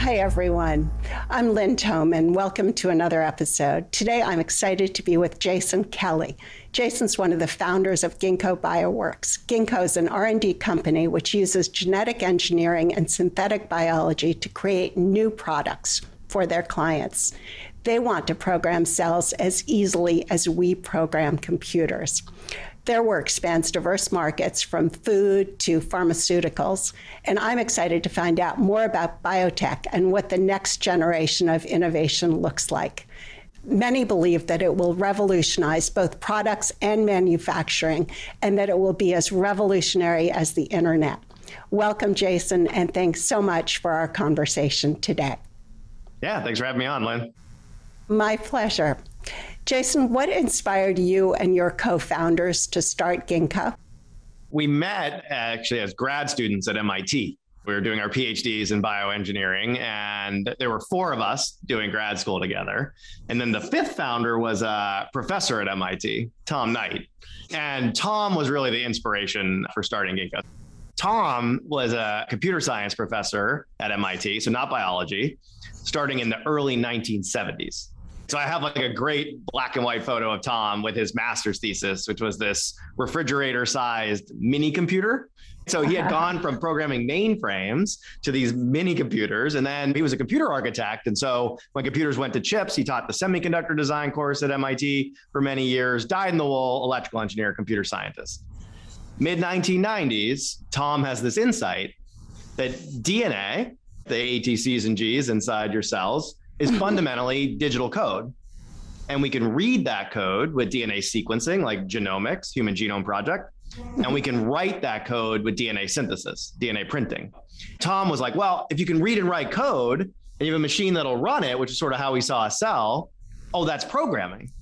Hi, everyone. I'm Lynn Toman, and Welcome to another episode. Today, I'm excited to be with Jason Kelly. Jason's one of the founders of Ginkgo Bioworks. Ginkgo is an R&D company which uses genetic engineering and synthetic biology to create new products for their clients. They want to program cells as easily as we program computers. Their work spans diverse markets from food to pharmaceuticals, and I'm excited to find out more about biotech and what the next generation of innovation looks like. Many believe that it will revolutionize both products and manufacturing, and that it will be as revolutionary as the internet. Welcome, Jason, and thanks so much for our conversation today. Yeah, thanks for having me on, Lynn. My pleasure. Jason, what inspired you and your co founders to start Ginkgo? We met actually as grad students at MIT. We were doing our PhDs in bioengineering, and there were four of us doing grad school together. And then the fifth founder was a professor at MIT, Tom Knight. And Tom was really the inspiration for starting Ginkgo. Tom was a computer science professor at MIT, so not biology, starting in the early 1970s. So I have like a great black and white photo of Tom with his master's thesis, which was this refrigerator sized mini computer. So he had gone from programming mainframes to these mini computers. And then he was a computer architect. And so when computers went to chips, he taught the semiconductor design course at MIT for many years, dyed in the wool electrical engineer, computer scientist. Mid 1990s, Tom has this insight that DNA, the ATCs and Gs inside your cells, is fundamentally digital code. And we can read that code with DNA sequencing, like genomics, Human Genome Project. And we can write that code with DNA synthesis, DNA printing. Tom was like, well, if you can read and write code and you have a machine that'll run it, which is sort of how we saw a cell, oh, that's programming.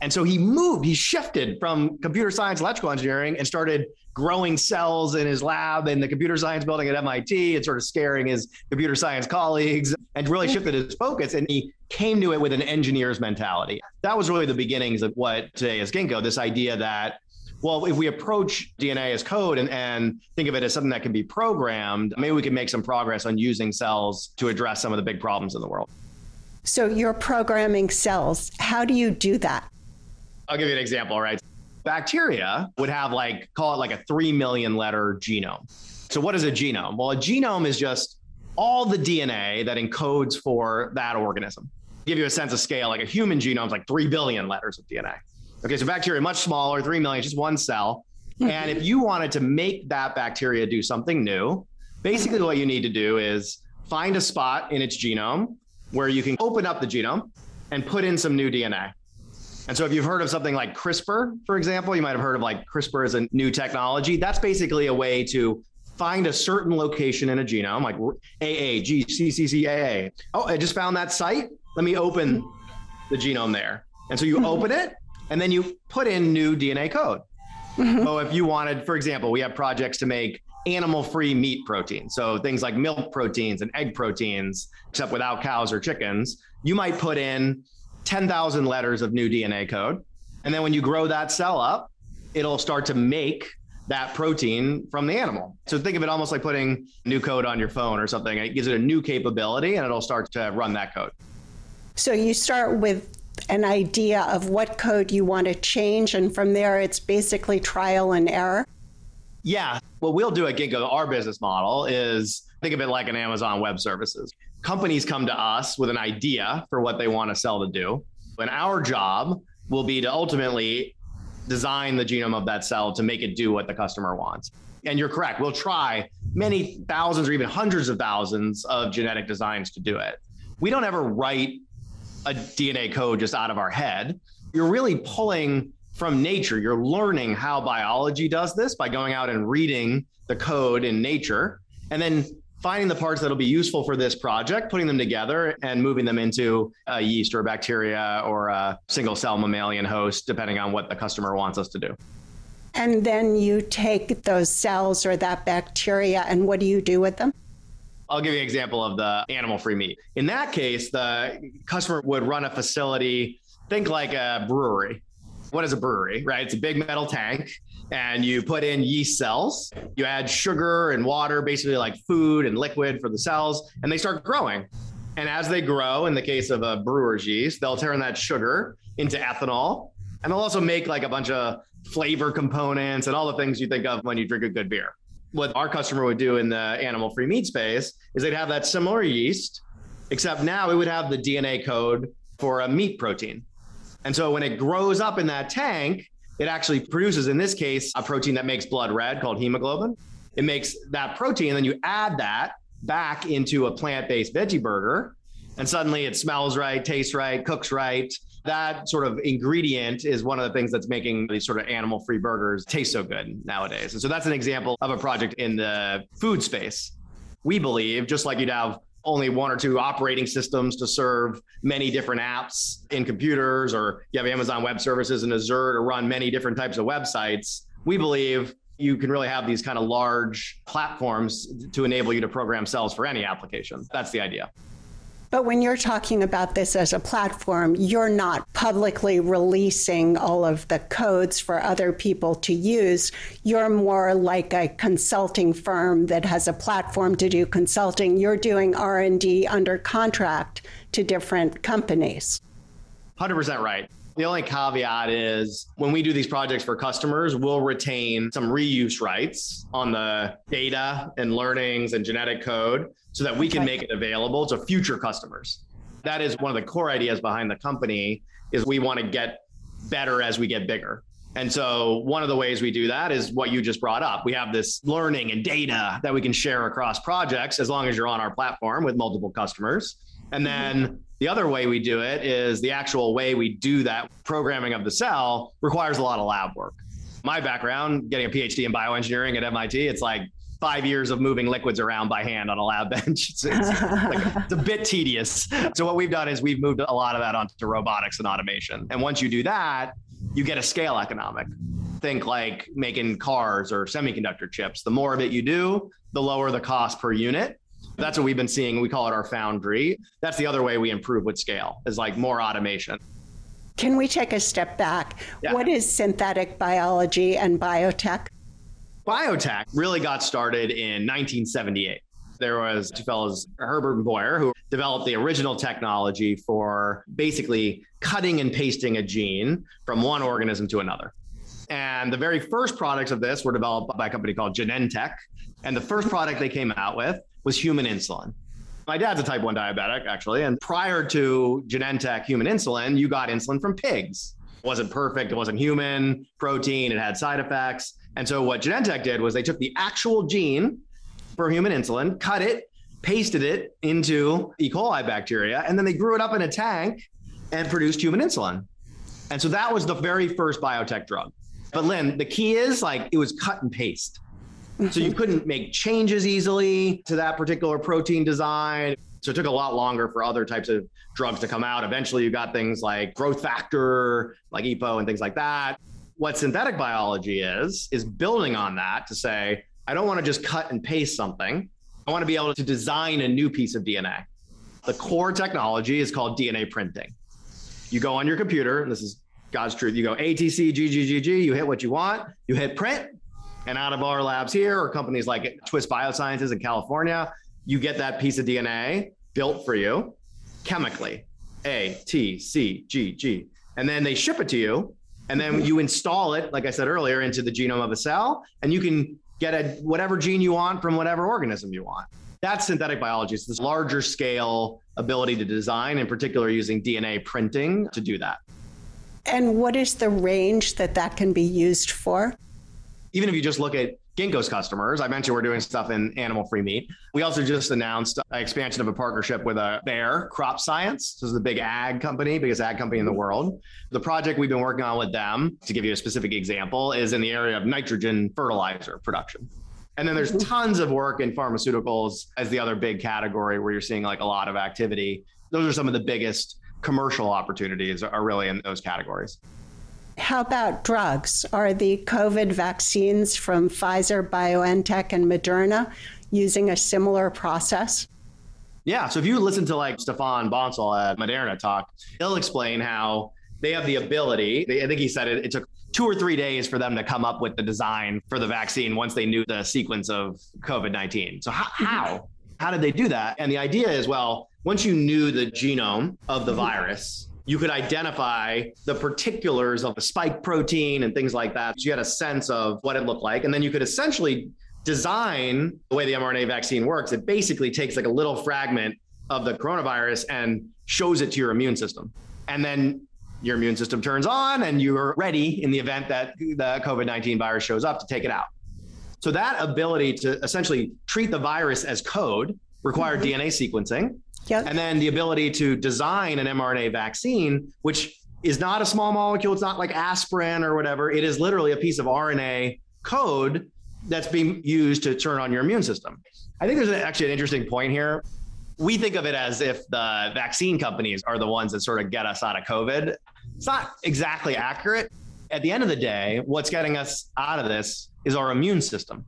And so he moved, he shifted from computer science, electrical engineering, and started growing cells in his lab in the computer science building at MIT and sort of scaring his computer science colleagues and really mm. shifted his focus. And he came to it with an engineer's mentality. That was really the beginnings of what today is Ginkgo this idea that well, if we approach DNA as code and, and think of it as something that can be programmed, maybe we can make some progress on using cells to address some of the big problems in the world. So you're programming cells. How do you do that? I'll give you an example, right? Bacteria would have like, call it like a 3 million letter genome. So, what is a genome? Well, a genome is just all the DNA that encodes for that organism. Give you a sense of scale, like a human genome is like 3 billion letters of DNA. Okay, so bacteria much smaller, 3 million, just one cell. And if you wanted to make that bacteria do something new, basically what you need to do is find a spot in its genome where you can open up the genome and put in some new DNA. And so if you've heard of something like CRISPR, for example, you might have heard of like CRISPR as a new technology. That's basically a way to find a certain location in a genome, like AA, GCCCAA. Oh, I just found that site. Let me open the genome there. And so you open it and then you put in new DNA code. Mm-hmm. So if you wanted, for example, we have projects to make animal free meat protein. So things like milk proteins and egg proteins, except without cows or chickens. You might put in 10,000 letters of new DNA code. And then when you grow that cell up, it'll start to make that protein from the animal. So think of it almost like putting new code on your phone or something. It gives it a new capability and it'll start to run that code. So you start with an idea of what code you want to change. And from there, it's basically trial and error. Yeah. What we'll do at Ginkgo, our business model is think of it like an Amazon Web Services. Companies come to us with an idea for what they want to sell to do. And our job will be to ultimately design the genome of that cell to make it do what the customer wants. And you're correct. We'll try many thousands or even hundreds of thousands of genetic designs to do it. We don't ever write a DNA code just out of our head. You're really pulling from nature. You're learning how biology does this by going out and reading the code in nature and then finding the parts that'll be useful for this project, putting them together and moving them into a yeast or a bacteria or a single cell mammalian host, depending on what the customer wants us to do. And then you take those cells or that bacteria, and what do you do with them? I'll give you an example of the animal free meat. In that case, the customer would run a facility, think like a brewery. What is a brewery, right? It's a big metal tank and you put in yeast cells. You add sugar and water, basically like food and liquid for the cells, and they start growing. And as they grow, in the case of a brewer's yeast, they'll turn that sugar into ethanol. And they'll also make like a bunch of flavor components and all the things you think of when you drink a good beer. What our customer would do in the animal free meat space is they'd have that similar yeast, except now it would have the DNA code for a meat protein. And so when it grows up in that tank, it actually produces, in this case, a protein that makes blood red called hemoglobin. It makes that protein, and then you add that back into a plant based veggie burger, and suddenly it smells right, tastes right, cooks right. That sort of ingredient is one of the things that's making these sort of animal free burgers taste so good nowadays. And so that's an example of a project in the food space. We believe, just like you'd have only one or two operating systems to serve many different apps in computers, or you have Amazon Web Services and Azure to run many different types of websites. We believe you can really have these kind of large platforms to enable you to program cells for any application. That's the idea. But when you're talking about this as a platform, you're not publicly releasing all of the codes for other people to use. You're more like a consulting firm that has a platform to do consulting. You're doing R&D under contract to different companies. 100% right. The only caveat is when we do these projects for customers, we'll retain some reuse rights on the data and learnings and genetic code so that we can make it available to future customers. That is one of the core ideas behind the company is we want to get better as we get bigger. And so one of the ways we do that is what you just brought up. We have this learning and data that we can share across projects as long as you're on our platform with multiple customers. And then mm-hmm. the other way we do it is the actual way we do that programming of the cell requires a lot of lab work. My background, getting a PhD in bioengineering at MIT, it's like five years of moving liquids around by hand on a lab bench. It's, it's, like, it's, a bit tedious. So what we've done is we've moved a lot of that onto robotics and automation. And once you do that, you get a scale economic. Think like making cars or semiconductor chips. The more of it you do, the lower the cost per unit. That's what we've been seeing. We call it our foundry. That's the other way we improve with scale is like more automation. Can we take a step back? Yeah. What is synthetic biology and biotech? Biotech really got started in 1978. There was two fellows, Herbert and Boyer, who developed the original technology for basically cutting and pasting a gene from one organism to another. And the very first products of this were developed by a company called Genentech. And the first product they came out with was human insulin. My dad's a type 1 diabetic, actually. And prior to Genentech human insulin, you got insulin from pigs. It wasn't perfect, it wasn't human protein, it had side effects. And so what Genentech did was they took the actual gene for human insulin, cut it, pasted it into E. coli bacteria, and then they grew it up in a tank and produced human insulin. And so that was the very first biotech drug. But Lynn, the key is like it was cut and paste. So you couldn't make changes easily to that particular protein design. So it took a lot longer for other types of drugs to come out. Eventually, you got things like growth factor, like EPO, and things like that. What synthetic biology is, is building on that to say, I don't want to just cut and paste something. I want to be able to design a new piece of DNA. The core technology is called DNA printing. You go on your computer, and this is God's truth. You go ATC, GGGG, you hit what you want, you hit print, and out of our labs here or companies like Twist Biosciences in California, you get that piece of DNA built for you chemically A, T, C, G, G. And then they ship it to you. And then you install it, like I said earlier, into the genome of a cell, and you can get a, whatever gene you want from whatever organism you want. That's synthetic biology. It's this larger scale ability to design, in particular using DNA printing to do that. And what is the range that that can be used for? even if you just look at Ginkgo's customers, I mentioned we're doing stuff in animal free meat. We also just announced an expansion of a partnership with a Bayer Crop Science. This is the big ag company, biggest ag company in the world. The project we've been working on with them, to give you a specific example, is in the area of nitrogen fertilizer production. And then there's mm-hmm. tons of work in pharmaceuticals as the other big category where you're seeing like a lot of activity. Those are some of the biggest commercial opportunities are really in those categories. How about drugs? Are the COVID vaccines from Pfizer, BioNTech, and Moderna using a similar process? Yeah. So if you listen to like Stéphane Bancel at Moderna talk, he'll explain how they have the ability. They, I think he said it, it took two or three days for them to come up with the design for the vaccine once they knew the sequence of COVID 19. So, how, mm-hmm. how? How did they do that? And the idea is well, once you knew the genome of the mm-hmm. virus, you could identify the particulars of the spike protein and things like that. So you had a sense of what it looked like. And then you could essentially design the way the mRNA vaccine works. It basically takes like a little fragment of the coronavirus and shows it to your immune system. And then your immune system turns on and you're ready in the event that the COVID 19 virus shows up to take it out. So, that ability to essentially treat the virus as code required mm-hmm. DNA sequencing. Yep. And then the ability to design an mRNA vaccine, which is not a small molecule. It's not like aspirin or whatever. It is literally a piece of RNA code that's being used to turn on your immune system. I think there's actually an interesting point here we think of it as if the vaccine companies are the ones that sort of get us out of COVID. It's not exactly accurate. At the end of the day, what's getting us out of this is our immune system.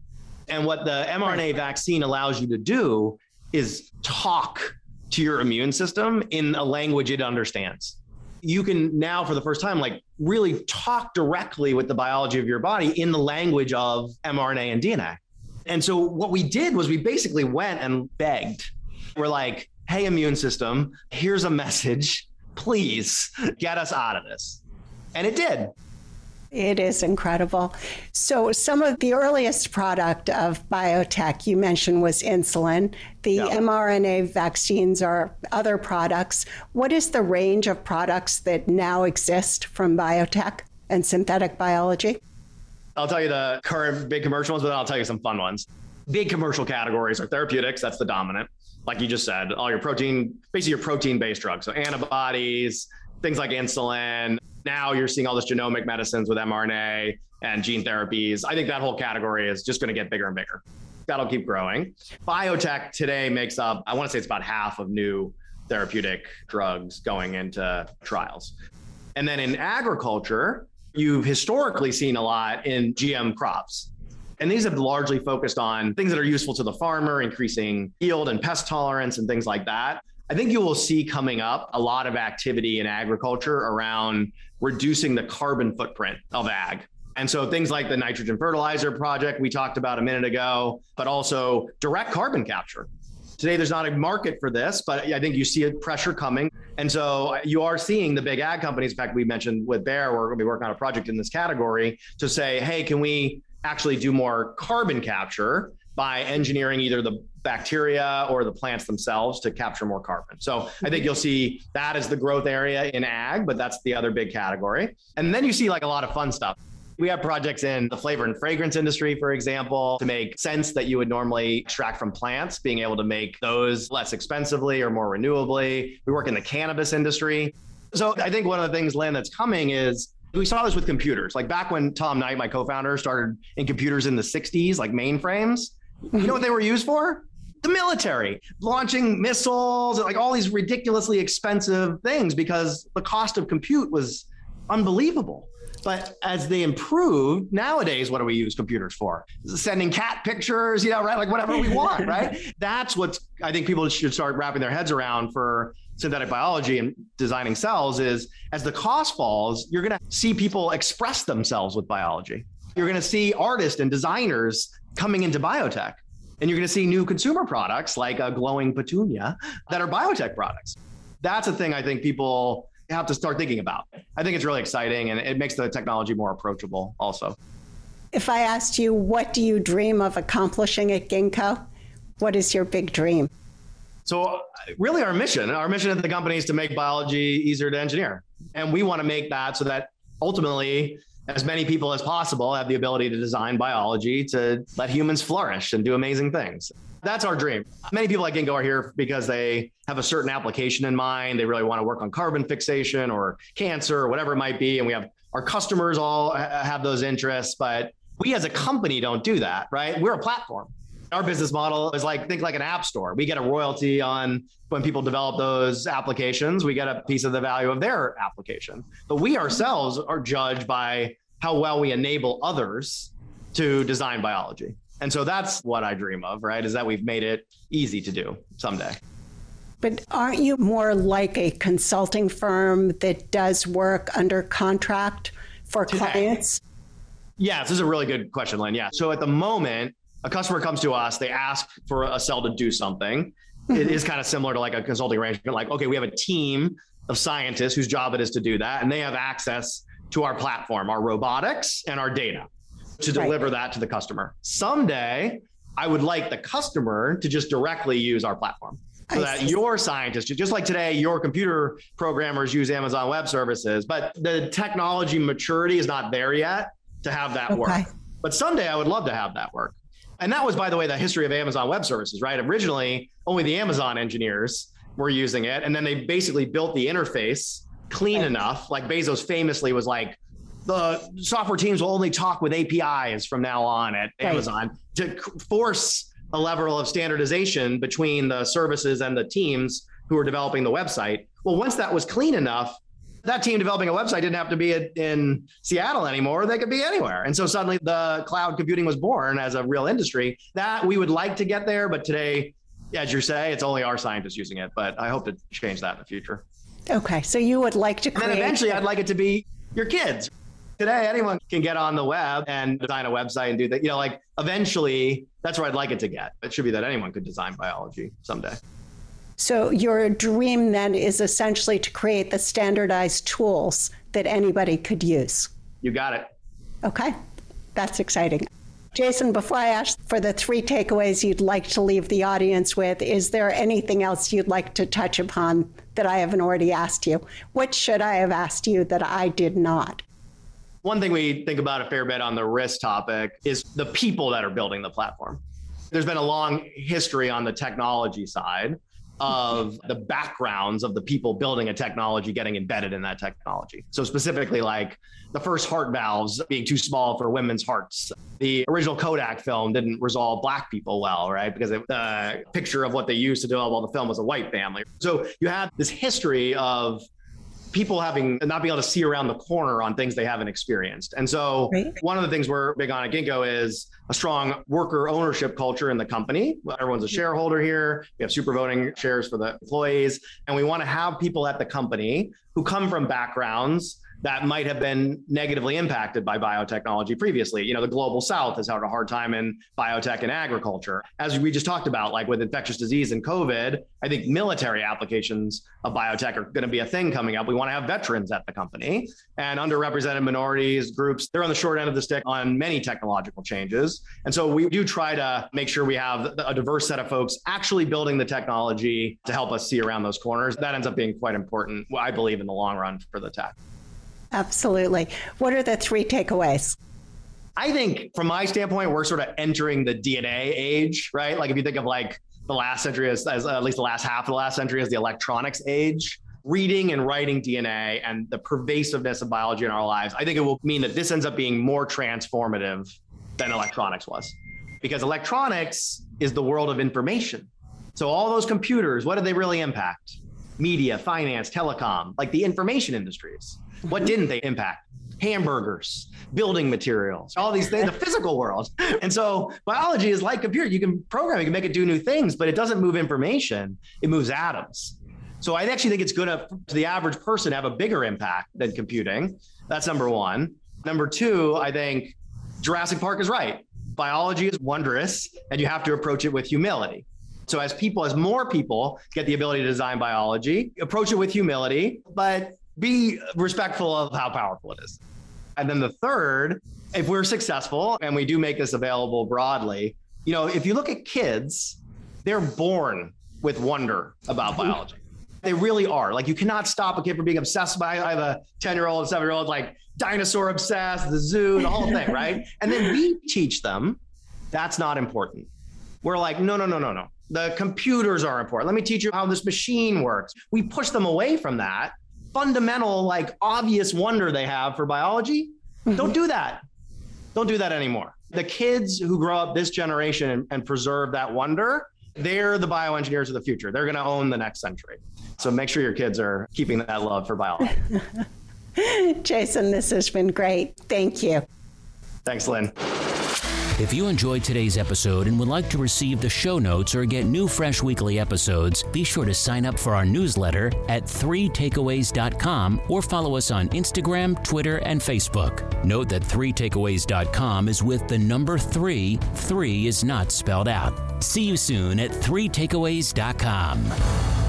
And what the mRNA vaccine allows you to do is talk to your immune system in a language it understands. You can now, for the first time, like really talk directly with the biology of your body in the language of mRNA and DNA. And so, what we did was we basically went and begged we're like, hey, immune system, here's a message. Please get us out of this. And it did. It is incredible. So, some of the earliest product of biotech you mentioned was insulin. The yeah. mRNA vaccines are other products. What is the range of products that now exist from biotech and synthetic biology? I'll tell you the current big commercial ones, but then I'll tell you some fun ones. Big commercial categories are therapeutics, that's the dominant like you just said, all your protein, basically your protein based drugs. So antibodies, things like insulin. Now you're seeing all this genomic medicines with mRNA and gene therapies. I think that whole category is just going to get bigger and bigger. That'll keep growing. Biotech today makes up, I want to say it's about half of new therapeutic drugs going into trials. And then in agriculture, you've historically seen a lot in GM crops. And these have largely focused on things that are useful to the farmer, increasing yield and pest tolerance and things like that. I think you will see coming up a lot of activity in agriculture around reducing the carbon footprint of ag. And so things like the nitrogen fertilizer project we talked about a minute ago, but also direct carbon capture. Today, there's not a market for this, but I think you see a pressure coming. And so you are seeing the big ag companies. In fact, we mentioned with Bayer, we're going to be working on a project in this category to say, hey, can we actually do more carbon capture by engineering either the bacteria or the plants themselves to capture more carbon. So I think you'll see that as the growth area in ag, but that's the other big category. And then you see like a lot of fun stuff. We have projects in the flavor and fragrance industry, for example, to make scents that you would normally extract from plants, being able to make those less expensively or more renewably. We work in the cannabis industry. So I think one of the things, Lynn, that's coming is we saw this with computers. Like back when Tom Knight, my co-founder, started in computers in the 60s, like mainframes. You know what they were used for? The military, launching missiles, like all these ridiculously expensive things because the cost of compute was unbelievable. But as they improved, nowadays, what do we use computers for? Sending cat pictures, you know, right? Like whatever we want, right? That's what I think people should start wrapping their heads around for synthetic biology and designing cells is as the cost falls, you're going to see people express themselves with biology. You're going to see artists and designers coming into biotech. And you're going to see new consumer products like a glowing petunia that are biotech products. That's a thing I think people have to start thinking about. I think it's really exciting and it makes the technology more approachable also. If I asked you, what do you dream of accomplishing at Ginkgo? What is your big dream? So, uh, really, our mission, our mission at the company is to make biology easier to engineer. And we want to make that so that ultimately, as many people as possible have the ability to design biology to let humans flourish and do amazing things. That's our dream. Many people at Ginkgo are here because they have a certain application in mind. They really want to work on carbon fixation or cancer or whatever it might be. And we have our customers all have those interests, but We as a company don't do that, right? We're a platform. Our business model is like think like an app store. We get a royalty on when people develop those applications, we get a piece of the value of their application. But we ourselves are judged by how well we enable others to design biology. And so that's what I dream of, right? Is that we've made it easy to do someday. But aren't you more like a consulting firm that does work under contract for clients? Yeah, this is a really good question, Lynn. Yeah. So at the moment, a customer comes to us, they ask for a cell to do something. It is kind of similar to like a consulting arrangement. Like, okay, we have a team of scientists whose job it is to do that, and they have access to our platform, our robotics, and our data to deliver right. that to the customer. Someday, I would like the customer to just directly use our platform so that your scientists, just like today, your computer programmers use Amazon Web Services, but the technology maturity is not there yet to have that okay. work. But someday I would love to have that work. And that was, by the way, the history of Amazon Web Services, right? Originally, only the Amazon engineers were using it. And then they basically built the interface clean enough. Like Bezos famously was like, the software teams will only talk with APIs from now on at right. Amazon to force a level of standardization between the services and the teams who are developing the website. Well, once that was clean enough, that team developing a website didn't have to be in Seattle anymore. They could be anywhere. And so suddenly the cloud computing was born as a real industry that we would like to get there. But today, as you say, it's only our scientists using it. But I hope to change that in the future. Okay. So you would like to create. And then eventually, I'd like it to be your kids. Today, anyone can get on the web and design a website and do that. You know, like eventually, that's where I'd like it to get. It should be that anyone could design biology someday. So, your dream then is essentially to create the standardized tools that anybody could use. You got it. Okay, that's exciting. Jason, before I ask for the three takeaways you'd like to leave the audience with, is there anything else you'd like to touch upon that I haven't already asked you? What should I have asked you that I did not? One thing we think about a fair bit on the risk topic is the people that are building the platform. There's been a long history on the technology side of the backgrounds of the people building a technology getting embedded in that technology. So, specifically, like the first heart valves being too small for women's hearts. The original Kodak film didn't resolve black people well, right? Because the uh, picture of what they used to develop all the film was a white family. So, you have this history of people having not being able to see around the corner on things they haven't experienced. And so right. one of the things we're big on at Ginkgo is a strong worker ownership culture in the company. Everyone's a mm-hmm. shareholder here. We have super voting shares for the employees. And we want to have people at the company who come from backgrounds that might have been negatively impacted by biotechnology previously. You know, the global south has had a hard time in biotech and agriculture. As we just talked about, like with infectious disease and COVID, I think military applications of biotech are going to be a thing coming up. We want to have veterans at the company and underrepresented minorities, groups. They're on the short end of the stick on many technological changes. And so we do try to make sure we have a diverse set of folks actually building the technology to help us see around those corners. That ends up being quite important, I believe, in the long run for the tech. Absolutely. What are the three takeaways? I think from my standpoint, we're sort of entering the DNA age, right? Like if you think of like the last century as, as uh, at least the last half of the last century as the electronics age, reading and writing DNA and the pervasiveness of biology in our lives, I think it will mean that this ends up being more transformative than electronics was. Because electronics is the world of information. So all those computers, what did they really impact? Media, finance, telecom, like the information industries. What didn't they impact? Hamburgers, building materials, all these things, the physical world. And so biology is like computer. You can program, you can make it do new things, but it doesn't move information, it moves atoms. So I actually think it's going to, to the average person, have a bigger impact than computing. That's number one. Number two, I think Jurassic Park is right. Biology is wondrous, and you have to approach it with humility. So as people, as more people get the ability to design biology, approach it with humility, but be respectful of how powerful it is. And then the third, if we're successful and we do make this available broadly, you know, if you look at kids, they're born with wonder about biology. They really are. Like you cannot stop a kid from being obsessed by. I have a 10 year old, seven year old, like dinosaur obsessed, the zoo, the whole thing, right? And then we teach them that's not important. We're like, no, no, no, no, no. The computers are important. Let me teach you how this machine works. We push them away from that fundamental, like obvious wonder they have for biology. Mm-hmm. Don't do that. Don't do that anymore. The kids who grow up this generation and, and preserve that wonder, they're the bioengineers of the future. They're going to own the next century. So make sure your kids are keeping that love for biology. Jason, this has been great. Thank you. Thanks, Lynn. If you enjoyed today's episode and would like to receive the show notes or get new fresh weekly episodes, be sure to sign up for our newsletter at 3takeaways.com or follow us on Instagram, Twitter, and Facebook. Note that 3takeaways.com is with the number 3. 3 is not spelled out. See you soon at 3takeaways.com.